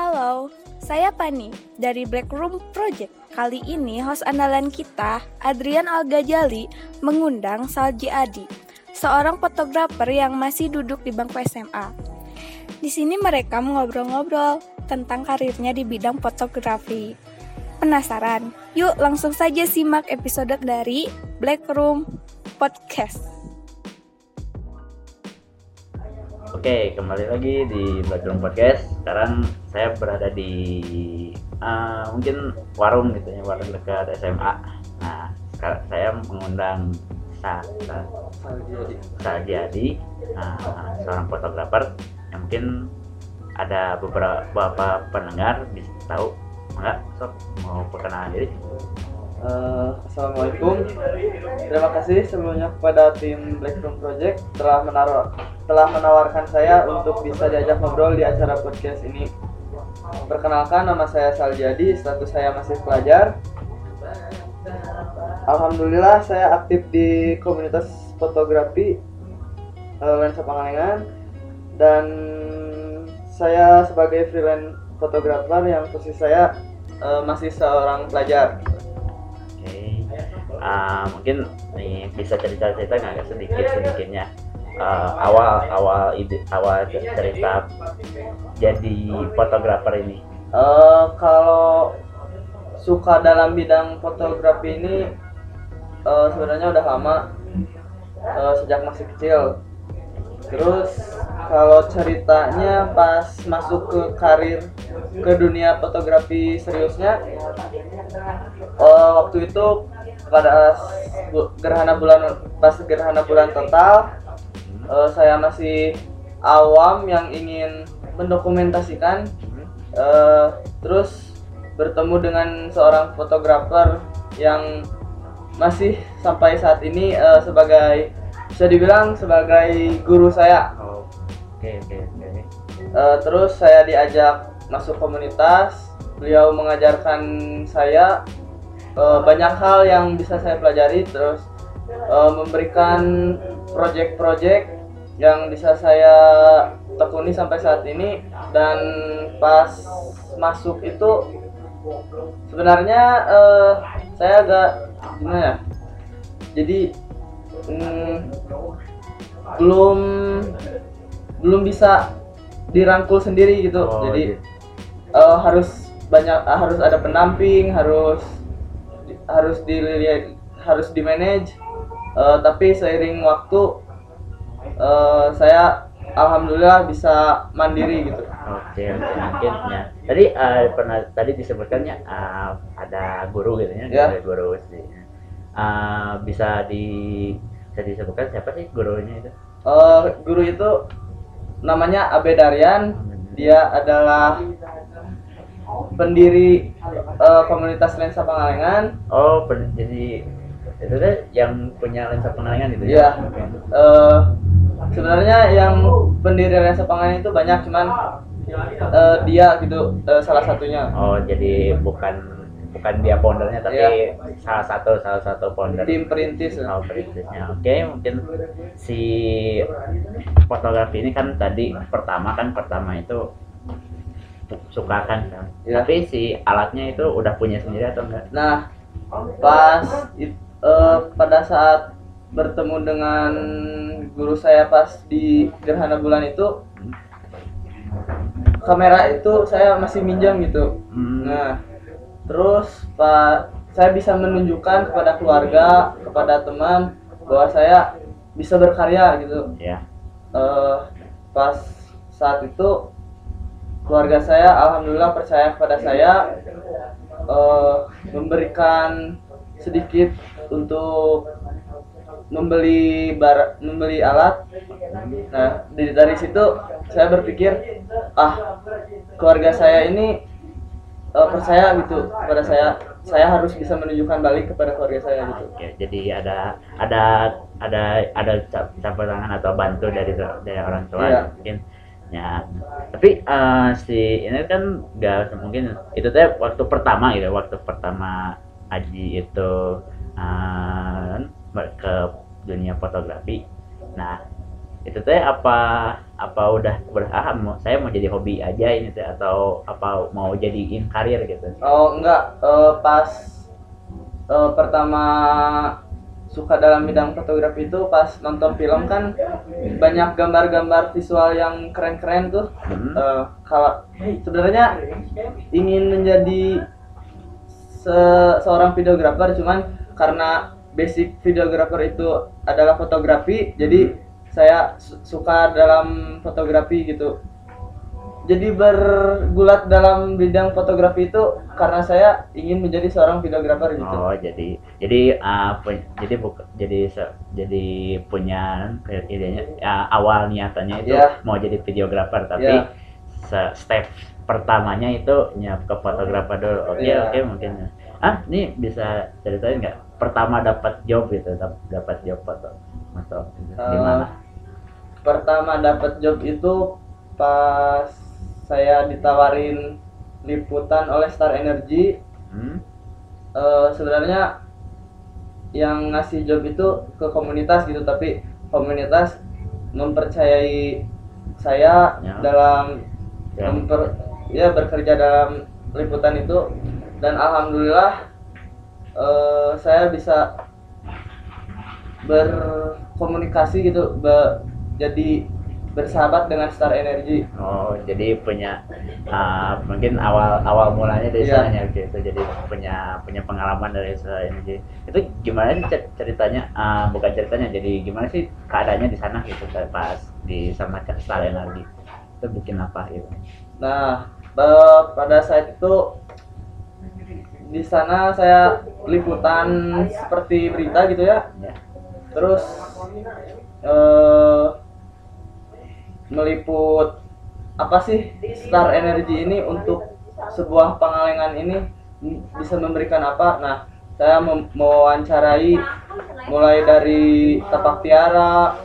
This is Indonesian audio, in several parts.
Halo, saya Pani dari Black Room Project. Kali ini host andalan kita, Adrian Algajali, mengundang Salji Adi, seorang fotografer yang masih duduk di bangku SMA. Di sini mereka mengobrol-ngobrol tentang karirnya di bidang fotografi. Penasaran? Yuk langsung saja simak episode dari Black Room Podcast. Oke, kembali lagi di Blackroom Podcast. Sekarang saya berada di uh, mungkin warung gitu ya, warung dekat SMA. Nah, saya mengundang Sa Sa uh, seorang fotografer yang mungkin ada beberapa pendengar bisa tahu enggak sok mau perkenalan diri Uh, Assalamualaikum. Terima kasih sebelumnya kepada tim Black Room Project telah menaruh telah menawarkan saya untuk bisa diajak ngobrol di acara podcast ini. Perkenalkan nama saya Saljadi, status saya masih pelajar. Alhamdulillah saya aktif di komunitas fotografi uh, lensa Pangalengan dan saya sebagai freelance fotografer yang posisi saya uh, masih seorang pelajar. Oke, uh, mungkin nih bisa cerita-cerita nggak sedikit sedikitnya uh, awal awal ide awal cerita jadi fotografer ini. Uh, kalau suka dalam bidang fotografi ini uh, sebenarnya udah lama uh, sejak masih kecil. Terus kalau ceritanya pas masuk ke karir ke dunia fotografi seriusnya uh, waktu itu pada gerhana bulan pas gerhana bulan total uh, saya masih awam yang ingin mendokumentasikan uh, terus bertemu dengan seorang fotografer yang masih sampai saat ini uh, sebagai bisa dibilang sebagai guru saya. Oh, oke oke oke. Uh, terus saya diajak masuk komunitas, beliau mengajarkan saya uh, banyak hal yang bisa saya pelajari, terus uh, memberikan project-project yang bisa saya tekuni sampai saat ini dan pas masuk itu sebenarnya uh, saya agak gimana ya? Jadi hmm, belum belum bisa dirangkul sendiri gitu Oh, jadi gitu. eh, harus banyak ah, harus ada pendamping harus harus dilihat harus di manage Eh, tapi seiring waktu eh, saya alhamdulillah bisa mandiri gitu Oke mungkin ya. Tadi uh, pernah tadi disebutkannya uh, ada guru gitu ya, Ya. ada guru sih. Uh, bisa di bisa disebutkan siapa sih gurunya itu? Eh, guru itu namanya Abe Daryan dia adalah pendiri eh, komunitas lensa Pangalengan Oh, jadi itu tuh yang punya lensa pengalengan itu Iya. Oke. Eh, sebenarnya yang pendiri lensa Pangalengan itu banyak cuman eh, dia gitu eh, salah satunya Oh, jadi bukan bukan dia foundernya tapi Iya. salah satu salah satu founder. tim perintis Oh, perintisnya. Oke, mungkin si fotografi ini kan tadi pertama kan pertama itu suka kan. kan? Iya. Tapi si alatnya itu udah punya sendiri atau enggak? Nah, pas it- eh, pada saat bertemu dengan guru saya pas di gerhana bulan itu kamera itu saya masih minjam gitu. Hmm. Nah, terus Pak saya bisa menunjukkan kepada keluarga, kepada teman bahwa saya bisa berkarya gitu. Ya. Eh, pas saat itu keluarga saya alhamdulillah percaya kepada saya eh, memberikan sedikit untuk membeli bar membeli alat. Nah dari, dari situ saya berpikir ah keluarga saya ini eh, percaya gitu kepada saya. Saya harus bisa menunjukkan balik kepada keluarga saya gitu. Oke, jadi ada ada ada ada cap- campur tangan atau bantu dari dari orang tua Iya. mungkin. Ya tapi eh, si ini kan nggak mungkin itu teh waktu pertama gitu waktu pertama Aji itu eh, ke dunia fotografi nah itu teh apa apa udah udah ah mau, saya mau jadi hobi aja ini teh atau apa mau jadiin karir gitu Oh enggak, eh, pas eh, pertama suka dalam bidang fotografi itu pas nonton film kan banyak gambar-gambar visual yang keren-keren tuh. Hmm. Eh, kalau sebenarnya ingin menjadi se- seorang videografer cuman karena basic videografer itu adalah fotografi jadi saya su- suka dalam fotografi gitu jadi bergulat dalam bidang fotografi itu karena saya ingin menjadi seorang videografer gitu Oh jadi jadi uh, pu- jadi buka, jadi se- jadi punya kayak idenya ya, awal niatannya itu Iya. mau jadi videografer tapi Iya. se- step pertamanya itu nyap ke fotografer dulu oke Iya. oke mungkin ah ini bisa ceritain nggak pertama dapat job gitu dap- dapat job foto foto gitu. di Eh, mana pertama dapat job itu pas saya ditawarin liputan oleh Star Energy hmm? Eh, sebenarnya yang ngasih job itu ke komunitas gitu tapi komunitas mempercayai saya Ya. dalam Ya. memper ya bekerja dalam liputan itu dan alhamdulillah eh, saya bisa berkomunikasi gitu be- jadi bersahabat dengan Star Energy Oh, jadi punya uh, mungkin awal awal mulanya dari Iya. sananya gitu. Jadi punya punya pengalaman dari sana ini. Itu gimana sih cer- ceritanya? Uh, bukan ceritanya, jadi gimana sih keadaannya di sana gitu pas di sama Star Energy. Itu bikin apa gitu. Nah, pada saat itu di sana saya liputan seperti berita gitu ya. Ya. Terus eh, meliput apa sih Star Energy ini untuk sebuah pengalengan ini bisa memberikan apa? Nah, saya mewawancarai mulai dari tapak tiara,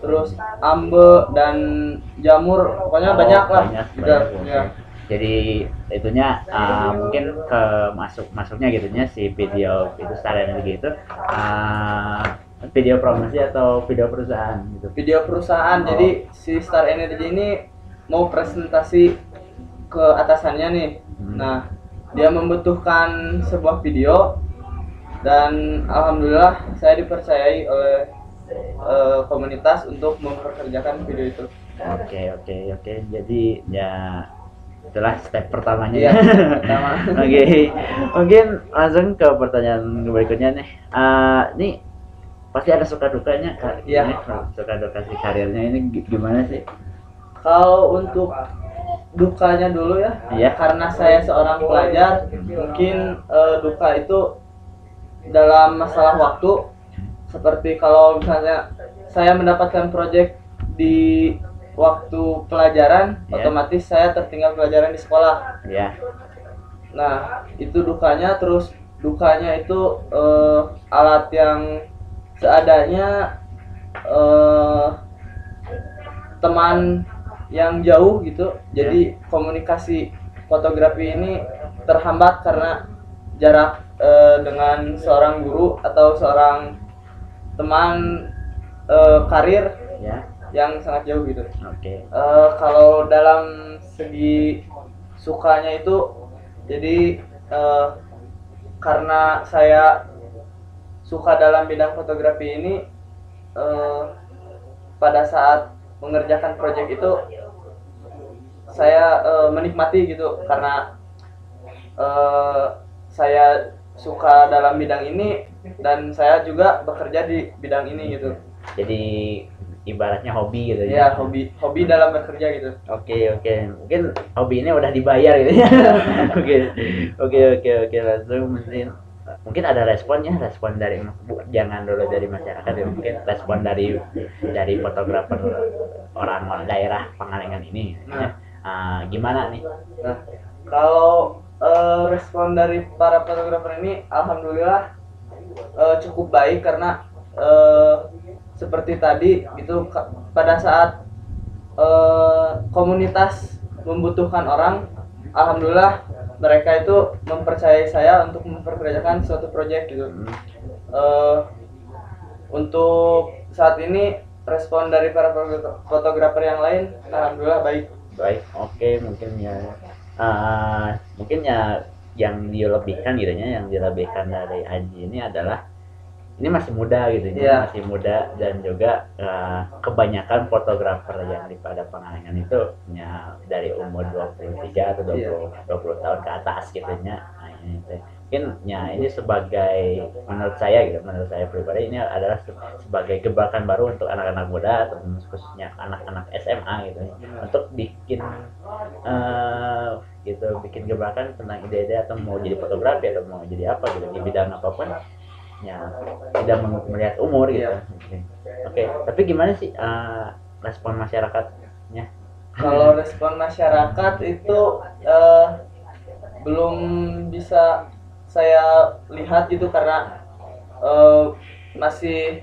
terus ambe dan jamur, pokoknya Oh, banyak lah. banyak, juga. banyak, ya. Jadi itunya uh, mungkin ke masuk masuknya gitunya si video itu Star Energy itu uh, video promosi atau video perusahaan gitu. Video perusahaan, Oh. jadi si Star Energy ini mau presentasi ke atasannya nih. Hmm. Nah, dia membutuhkan sebuah video dan alhamdulillah saya dipercayai oleh eh, komunitas untuk memperkerjakan video itu. Oke oke oke. Jadi ya itulah step pertamanya. Ya. pertama. Oke, mungkin langsung ke pertanyaan berikutnya nih. Eh, ini pasti ada suka dukanya kak. Iya. Ini Suka duka si karirnya ini gi- gimana sih? Kalau untuk dukanya dulu ya, Iya. karena saya seorang pelajar, mungkin eh, duka itu dalam masalah waktu seperti kalau misalnya saya mendapatkan proyek di waktu pelajaran, Iya. otomatis saya tertinggal pelajaran di sekolah. Ya. Nah, itu dukanya terus dukanya itu eh, alat yang seadanya eh, teman yang jauh gitu. Jadi komunikasi fotografi ini terhambat karena jarak eh, dengan seorang guru atau seorang teman eh, karir Ya. Yang sangat jauh gitu. Oke. Eh, kalau dalam segi sukanya itu jadi eh, karena saya suka dalam bidang fotografi ini eh, pada saat mengerjakan proyek itu saya eh, menikmati gitu karena eh, saya suka dalam bidang ini dan saya juga bekerja di bidang ini gitu Jadi ibaratnya hobi gitu ya. hobi hobi dalam bekerja gitu. Oke oke. Mungkin hobi ini udah dibayar gitu ya. Oke oke oke oke. Langsung mungkin mungkin ada responnya respon dari bu, jangan dulu dari masyarakat ya. Mungkin respon dari dari fotografer orang daerah Pangalengan ini. Nah. Ah, gimana nih? Nah, kalau eh, respon dari para fotografer ini, alhamdulillah eh, cukup baik karena eh, seperti tadi itu pada saat eh, komunitas membutuhkan orang, alhamdulillah mereka itu mempercayai saya untuk memperkerjakan suatu proyek gitu. Hmm, Eh, untuk saat ini respon dari para foto- fotografer yang lain alhamdulillah baik. Baik oke mungkin ya eh, mungkin ya yang dilebihkan gitu ya yang dilebihkan dari Aji ini adalah ini masih muda gitu ya Iya. masih muda dan juga eh, kebanyakan fotografer yang di pada Pangalengan itu ya dari umur 23 atau 20 Iya. 20 tahun ke atas gitu ya nah, ini mungkin ya ini sebagai menurut saya gitu menurut saya pribadi ini adalah se- sebagai gebrakan baru untuk anak-anak muda atau khususnya anak-anak SMA gitu ya untuk bikin eh gitu bikin gebrakan tentang ide-ide atau mau jadi fotografi atau mau jadi apa gitu di bidang apa pun ya tidak melihat umur gitu Iya. Oke. oke tapi gimana sih eh, respon masyarakatnya kalau respon masyarakat itu eh, belum bisa saya lihat gitu karena eh, masih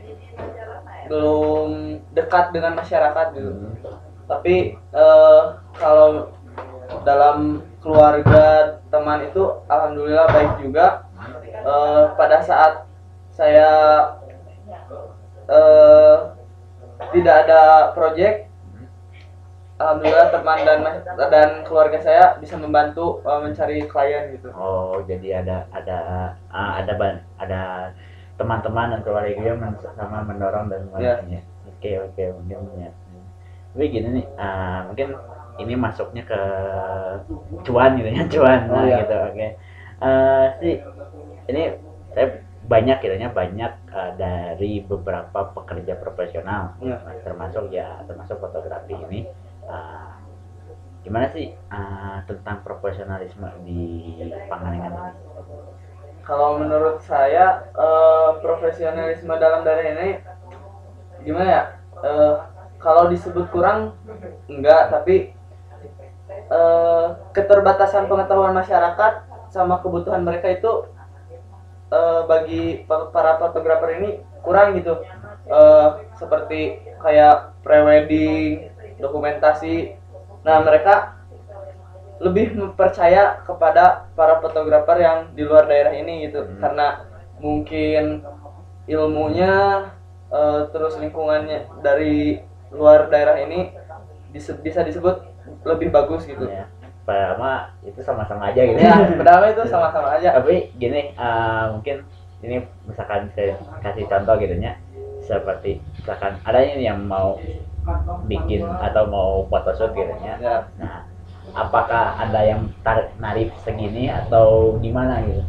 belum dekat dengan masyarakat gitu Hmm. tapi eh, kalau dalam keluarga teman itu alhamdulillah baik juga Eh, pada saat saya eh, tidak ada project. Alhamdulillah teman dan dan keluarga saya bisa membantu eh, mencari klien gitu. Oh jadi ada ada ah, ada ban ada teman-teman dan keluarga yang men- sama mendorong dan Iya. sebagainya oke oke mungkin ya. Tapi gini nih ah, mungkin ini masuknya ke cuan gitu ya cuan. Oh, nah, iya. gitu oke. Eh, sih ini saya banyak kiranya banyak eh, dari beberapa pekerja profesional. Nah, termasuk ya termasuk fotografi ini. Eh, gimana sih eh, tentang profesionalisme di Pangalengan ini? Kalau menurut saya eh, profesionalisme dalam daerah ini gimana ya? Eh, kalau disebut kurang enggak. Tapi eh, keterbatasan pengetahuan masyarakat sama kebutuhan mereka itu eh, bagi pa- para fotografer ini kurang gitu. Eh, seperti kayak prewedding dokumentasi. Nah mereka lebih percaya kepada para fotografer yang di luar daerah ini gitu. Hmm. karena mungkin ilmunya eh, terus lingkungannya dari luar daerah ini bisa disebut lebih bagus gitu. Ya pertama itu sama-sama aja gitu ya. Padahal itu sama-sama aja. Tapi gini eh, mungkin ini misalkan saya kasih contoh gitu ya. Seperti misalkan ada yang mau bikin atau mau photoshoot gitu ya. Ya. Nah apakah ada yang tarik narif segini atau gimana gitu?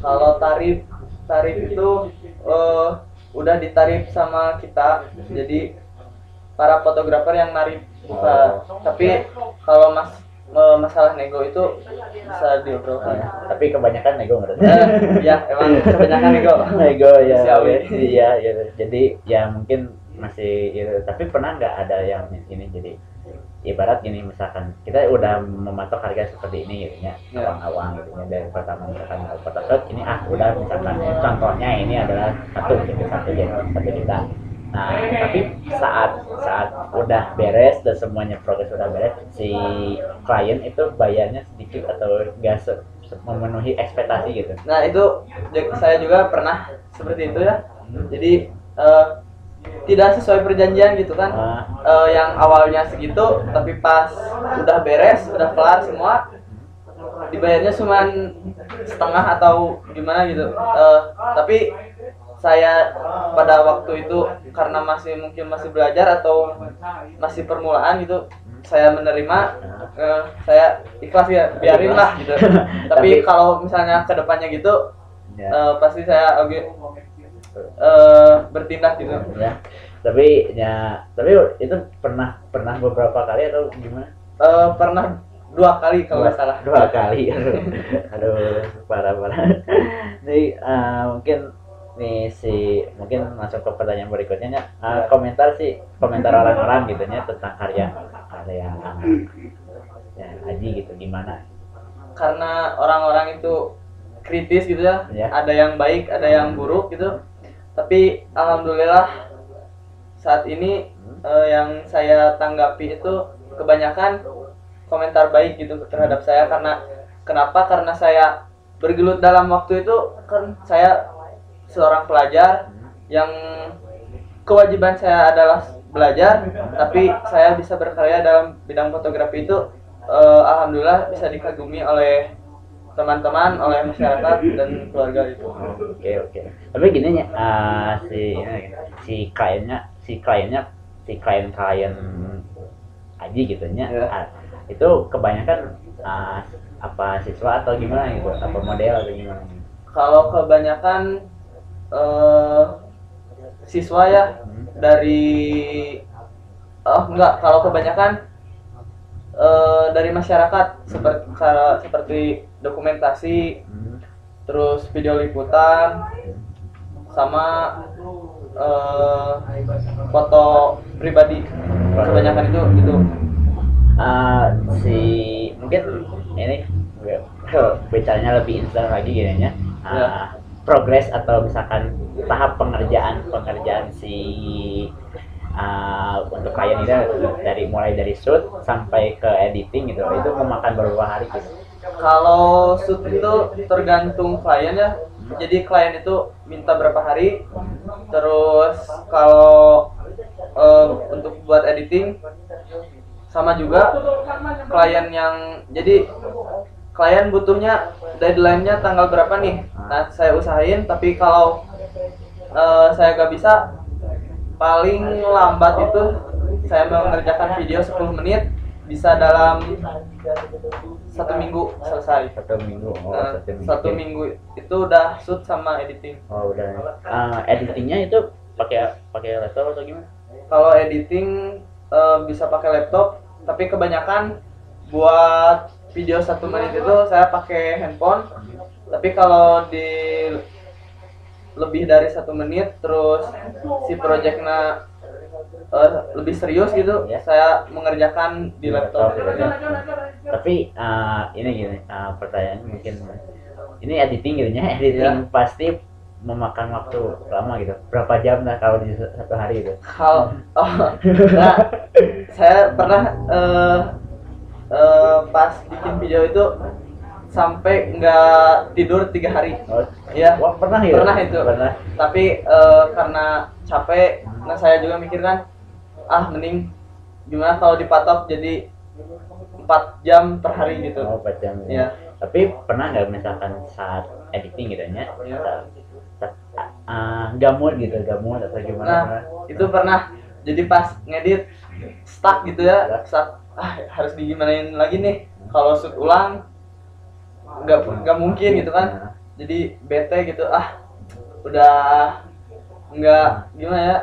Kalau tarif tarif itu eh, udah ditarif sama kita. Jadi para fotografer yang narif bukan tapi kalau mas eh, masalah nego itu bisa diobrolkan. Tapi kebanyakan nego menurut Eh, ya emang kebanyakan nego. Nego ya. Iya gitu. jadi ya mungkin masih gitu tapi pernah nggak ada yang ini? Jadi ibarat gini misalkan kita udah mematok harga seperti ini gitu ya Ya. awang-awang gitu ya dari pertama misalkan photoshoot ini ah udah misalkan ya, contohnya ini adalah satu gitu satu juta satu juta nah tapi saat saat udah beres dan semuanya progres udah beres si klien itu bayarnya sedikit atau nggak se- memenuhi ekspektasi gitu? Nah itu saya juga pernah seperti itu ya. Jadi eh, tidak sesuai perjanjian gitu kan. Ah, Eh, yang awalnya segitu tapi pas udah beres udah kelar semua dibayarnya cuma setengah atau gimana gitu. Eh, tapi saya pada waktu itu karena masih mungkin masih belajar atau masih permulaan gitu saya menerima eh, saya ikhlas ya biarin lah gitu. Tapi Tapi- kalau misalnya ke depannya gitu ya. eh, pasti saya agak eh, bertindak gitu. Ya. Tapi ya tapi itu pernah pernah beberapa kali atau gimana? Eh, pernah dua kali kalau nggak salah. dua kali. Aduh, parah parah. Nih eh, mungkin nih si mungkin masuk ke pertanyaan berikutnya ya. Eh, komentar sih komentar orang-orang gitu ya tentang karya karya ya Haji gitu gimana karena orang-orang itu kritis gitu ya Ya. ada yang baik ada yang buruk gitu tapi alhamdulillah saat ini Hmm. eh, yang saya tanggapi itu kebanyakan komentar baik gitu terhadap saya karena kenapa karena saya bergelut dalam waktu itu kan saya seorang pelajar yang kewajiban saya adalah belajar tapi saya bisa berkarya dalam bidang fotografi itu eh, alhamdulillah bisa dikagumi oleh teman-teman oleh masyarakat dan keluarga itu Oke oke. Tapi gini ya, eh, si si kliennya si kliennya si klien klien Aji gitu nya, Ya. ah, itu kebanyakan ah, apa siswa atau gimana gitu, apa model atau gimana? kalau kebanyakan eh, siswa ya Hmm. dari oh enggak kalau kebanyakan eh, dari masyarakat seperti seperti dokumentasi Hmm. terus video liputan sama eh, foto pribadi kebanyakan itu gitu Ah, si mungkin ini bicaranya lebih instan lagi gini ya. Ya. Progres atau misalkan tahap pengerjaan pengerjaan si ah, untuk klien itu dari mulai dari shoot sampai ke editing gitu. Itu memakan beberapa hari gitu. kalau shoot itu tergantung klien ya. Jadi klien itu minta berapa hari. Terus kalau eh, untuk buat editing sama juga klien yang jadi klien butuhnya deadline-nya tanggal berapa nih? Nah. Saya usahain tapi kalau eh, saya gak bisa paling lambat itu saya mengerjakan video 10 menit bisa dalam satu minggu selesai. Satu minggu oh, Nah, satu minggu. satu minggu itu udah shoot sama editing. Oh udah. Ah, editingnya itu pakai pakai laptop atau gimana? Kalau editing eh, bisa pakai laptop tapi kebanyakan buat video satu menit itu saya pakai handphone. Tapi kalau di lebih dari satu menit terus si projectnya eh, lebih serius gitu Ya. saya mengerjakan di laptop. gitu ya. tapi ah, ini gini ah, pertanyaan mungkin ini editing gitu ya. Editing pasti memakan waktu lama gitu. Berapa jam lah kalau di satu hari gitu? Kalau oh, nah, saya pernah eh, eh, pas bikin video itu sampai nggak tidur tiga hari. oh, Iya. wah, pernah ya Pernah itu. pernah Tapi eh, karena capek, nah saya juga mikir kan, ah mending gimana kalau dipatok jadi empat jam per hari gitu. oh empat jam ya. Iya. tapi pernah nggak misalkan saat editing gitu ya nggak mood gitu nggak mood atau gimana Nah, itu pernah. Jadi pas ngedit stuck gitu ya, stuck. Ah, harus digimanain lagi nih. Kalau shoot ulang nggak nggak mungkin gitu kan. Nah, Jadi bete gitu. Ah, udah nggak gimana ya.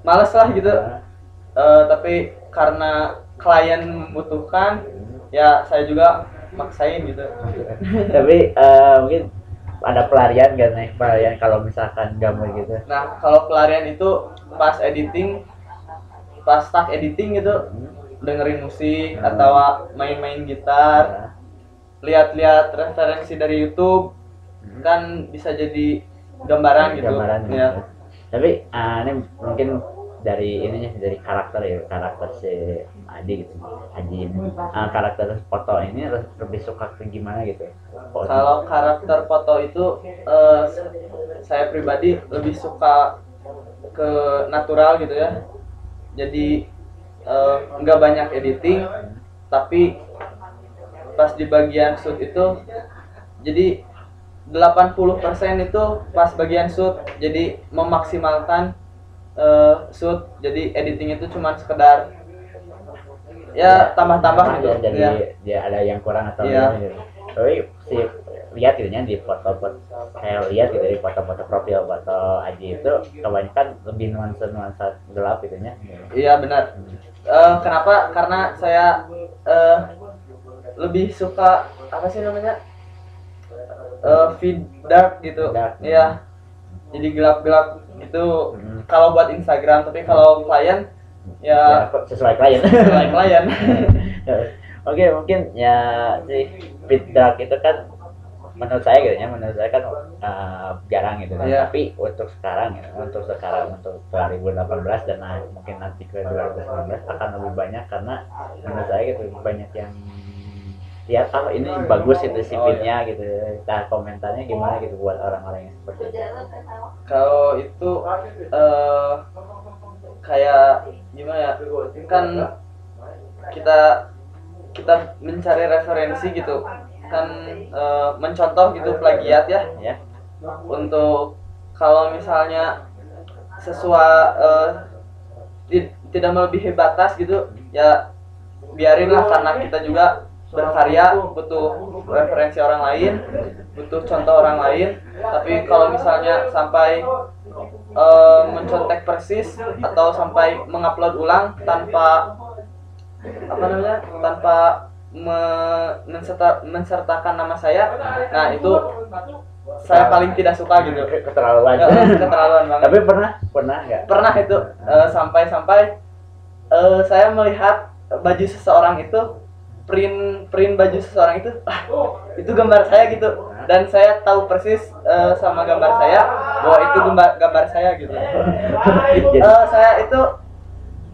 Males lah gitu. Eh, tapi karena klien membutuhkan, ya saya juga maksain gitu. tapi eh, mungkin ada pelarian kan nih pelarian kalau misalkan nggak mood gitu Nah, kalau pelarian itu pas editing, pas stuck editing gitu, dengerin musik Hmm. atau main-main gitar, Nah, lihat-lihat referensi dari YouTube, Hmm. kan bisa jadi gambaran gitu. gambaran Ya. tapi ah, ini mungkin dari ininya dari karakter ya karakter si Adi gitu Aji ini Ah, karakter foto ini le- lebih suka ke gimana gitu Foto. Kalau karakter foto itu eh, saya pribadi lebih suka ke natural gitu ya. Jadi eh, nggak banyak editing, tapi pas di bagian shoot itu jadi 80% itu pas bagian shoot jadi memaksimalkan eh, shoot jadi editing itu cuma sekedar ya tambah-tambah gitu jadi ya. dia ada yang kurang atau gimana gitu. Tapi si lihat gitu di foto-foto saya lihat gitu di foto-foto profil foto Aji itu kebanyakan lebih nuansa nuansa gelap gitu ya Iya benar. Eh, kenapa? Karena saya eh, lebih suka apa sih namanya? Eh, feed dark gitu. Dark. Iya. Jadi gelap-gelap gitu. Hmm. Kalau buat Instagram, tapi kalau klien ya ya sesuai klien sesuai klien. Oke mungkin ya si fit dark itu kan menurut saya gitu ya menurut saya kan uh, jarang gitu kan. Iya. tapi untuk sekarang ya untuk sekarang untuk 2018 dan nah, mungkin nanti ke 2019 akan lebih banyak karena menurut saya gitu banyak yang lihat oh ini bagus itu sipitnya Oh, gitu. Nah komentarnya gimana gitu buat orang-orang yang seperti itu? Kalau itu eh kayak gimana ya kan kita kita mencari referensi gitu. Kan eh, mencontoh gitu plagiat ya. Ya. Untuk kalau misalnya sesuai eh, ti- tidak melebihi batas gitu ya biarinlah karena kita juga berkarya butuh referensi orang lain butuh contoh orang lain. Tapi kalau misalnya sampai eh, mencontek persis atau sampai mengupload ulang tanpa apa namanya tanpa me- menserta- mensertakan nama saya nah itu saya paling tidak suka gitu. Keterlaluan. Ya, keterlaluan banget. Tapi pernah? Pernah nggak? Pernah itu eh, sampai-sampai eh, saya melihat baju seseorang itu print print baju seseorang itu ah, itu gambar saya gitu. Dan saya tahu persis eh, sama gambar saya bahwa itu gambar gambar saya gitu. Eh, saya itu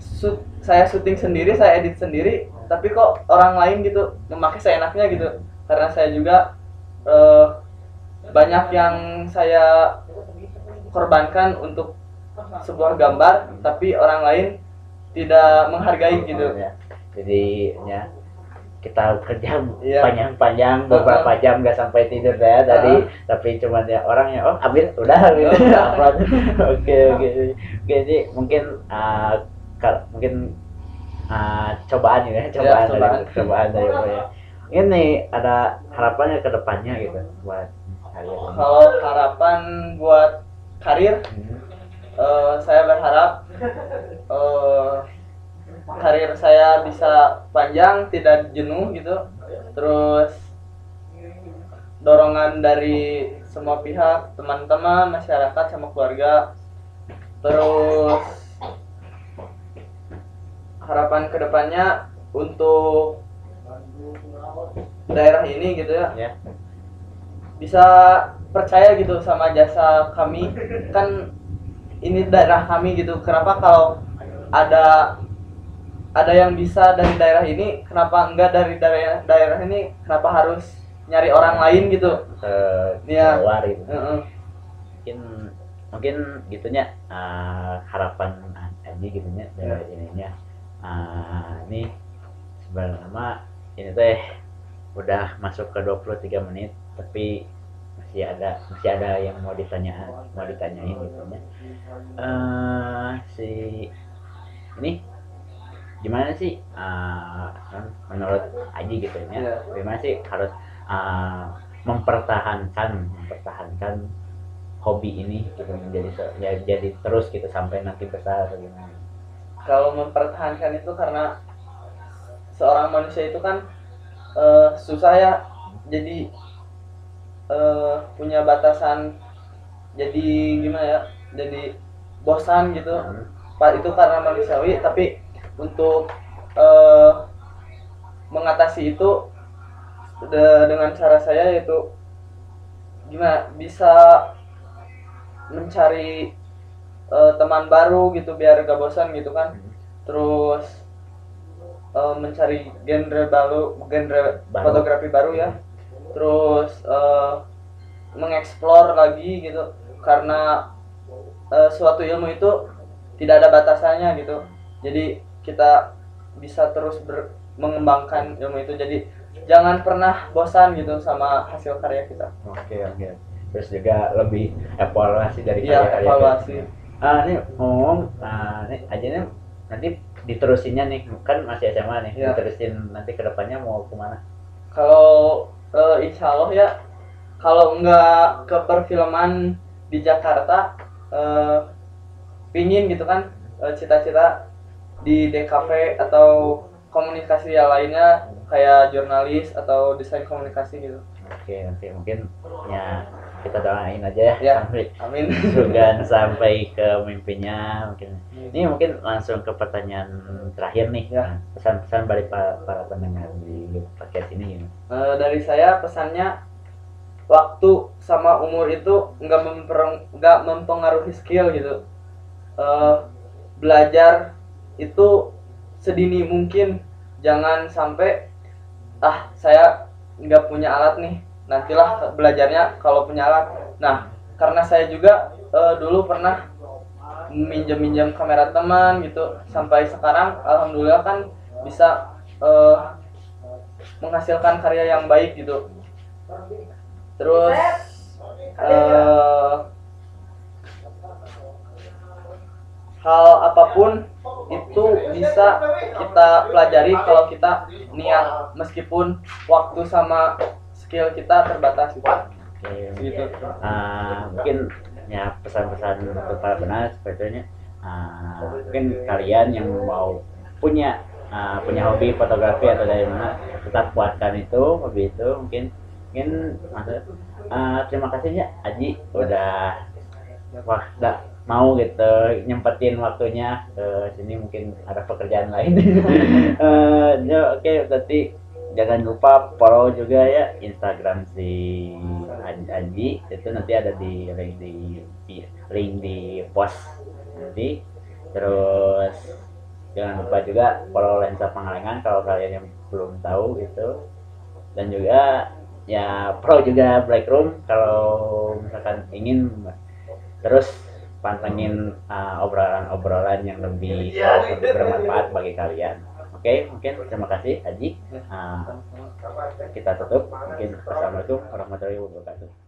shoot- saya syuting sendiri saya edit sendiri tapi kok orang lain gitu memakai seenaknya gitu. Karena saya juga eh, banyak yang saya korbankan untuk sebuah gambar tapi orang lain tidak menghargai gitu. Ya jadi ya kita kerja Iya. panjang-panjang beberapa jam nggak sampai tidur ya tadi. Tapi cuman ya orang ya oh ambil udah gitu upload. Oke oke. Jadi mungkin uh, kal- mungkin uh, cobaan ya cobaan cobaan. dari cobaan dari Bro ya ini ada harapannya ke depannya gitu buat kalian ini. kalau harapan buat karir Hmm. eh, saya berharap eh, karir saya bisa panjang tidak jenuh gitu terus dorongan dari semua pihak teman-teman masyarakat sama keluarga terus harapan ke depannya untuk daerah ini gitu ya. Ya. Bisa percaya gitu sama jasa kami. Kan ini daerah kami gitu. Kenapa kalau ada ada yang bisa dari daerah ini kenapa enggak dari daerah daerah ini? Kenapa harus nyari orang lain gitu? Ke Iya. luar gitu. Heeh. mungkin mungkin gitunya uh, harapan Anji gitunya dari ininya uh, ini sebenarnya ini teh udah masuk ke 23 menit tapi masih ada masih ada yang mau ditanya mau ditanyain gitunya eh si ini gimana sih? Uh, menurut Aji gitu ya. Iya. gimana sih harus uh, mempertahankan mempertahankan hobi ini gitu menjadi ya, jadi terus gitu sampai nanti besar gimana kalau mempertahankan itu karena seorang manusia itu kan eh, susah ya. Jadi eh, punya batasan. Jadi gimana ya? Jadi bosan gitu. Pak itu karena manusiawi tapi untuk eh, mengatasi itu de- dengan cara saya yaitu gimana? Bisa mencari eh, teman baru gitu biar gak bosan gitu kan. Hmm. terus eh, mencari genre baru genre Baru. fotografi baru ya. Terus eh, mengeksplor lagi gitu. Karena eh, suatu ilmu itu tidak ada batasannya gitu. Jadi kita bisa terus ber- mengembangkan ilmu itu. Jadi jangan pernah bosan gitu sama hasil karya kita. Oke oke. Terus juga lebih evaluasi dari iya karya-karya evaluasi ah ini ngomong ah ini aja nih nanti diterusinnya nih kan masih SMA nih Iya. diterusin nanti ke depannya mau ke mana kalau eh, insya Allah ya kalau nggak ke perfilman di Jakarta eh, pingin gitu kan eh, cita-cita di DKV atau komunikasi yang lainnya kayak jurnalis atau desain komunikasi gitu oke nanti mungkin ya kita doain aja ya, Ya. sampai amin. Sugan sampai ke mimpinya mungkin. Ini mungkin langsung ke pertanyaan terakhir nih. Ya. pesan-pesan dari para, para pendengar di podcast ini gimana? Eh, dari saya pesannya waktu sama umur itu nggak memper- nggak mempengaruhi skill gitu. Eh, belajar itu sedini mungkin. Jangan sampai ah saya nggak punya alat nih nantilah belajarnya kalau punya alat nah karena saya juga eh, dulu pernah minjem-minjem kamera teman gitu. Sampai sekarang alhamdulillah kan bisa eh, menghasilkan karya yang baik gitu. Terus eh, hal apa pun itu bisa kita pelajari kalau kita niat. Meskipun waktu sama skill kita terbatas. Gitu. Oke, Gitu. Ah, mungkin ya pesan-pesan untuk para pendengar sebetulnya. Ah, mungkin kalian yang mau punya ah, punya hobi fotografi atau dari mana tetap kuatkan itu hobi itu. Mungkin mungkin maksud ah, terima kasihnya Aji udah udah mau gitu nyempetin waktunya ke sini. Mungkin ada pekerjaan lain. Ya, oke berarti jangan lupa follow juga ya Instagram si Anji itu nanti ada di link di, di- link di post nanti. Terus jangan lupa juga follow lensa pengalengan kalau kalian yang belum tahu itu dan juga ya pro juga Black Room kalau misalkan ingin terus pantengin uh, obrolan-obrolan yang lebih bermanfaat bagi kalian. Oke, mungkin terima kasih Haji. Uh, kita tutup. Mungkin assalamualaikum warahmatullahi wabarakatuh.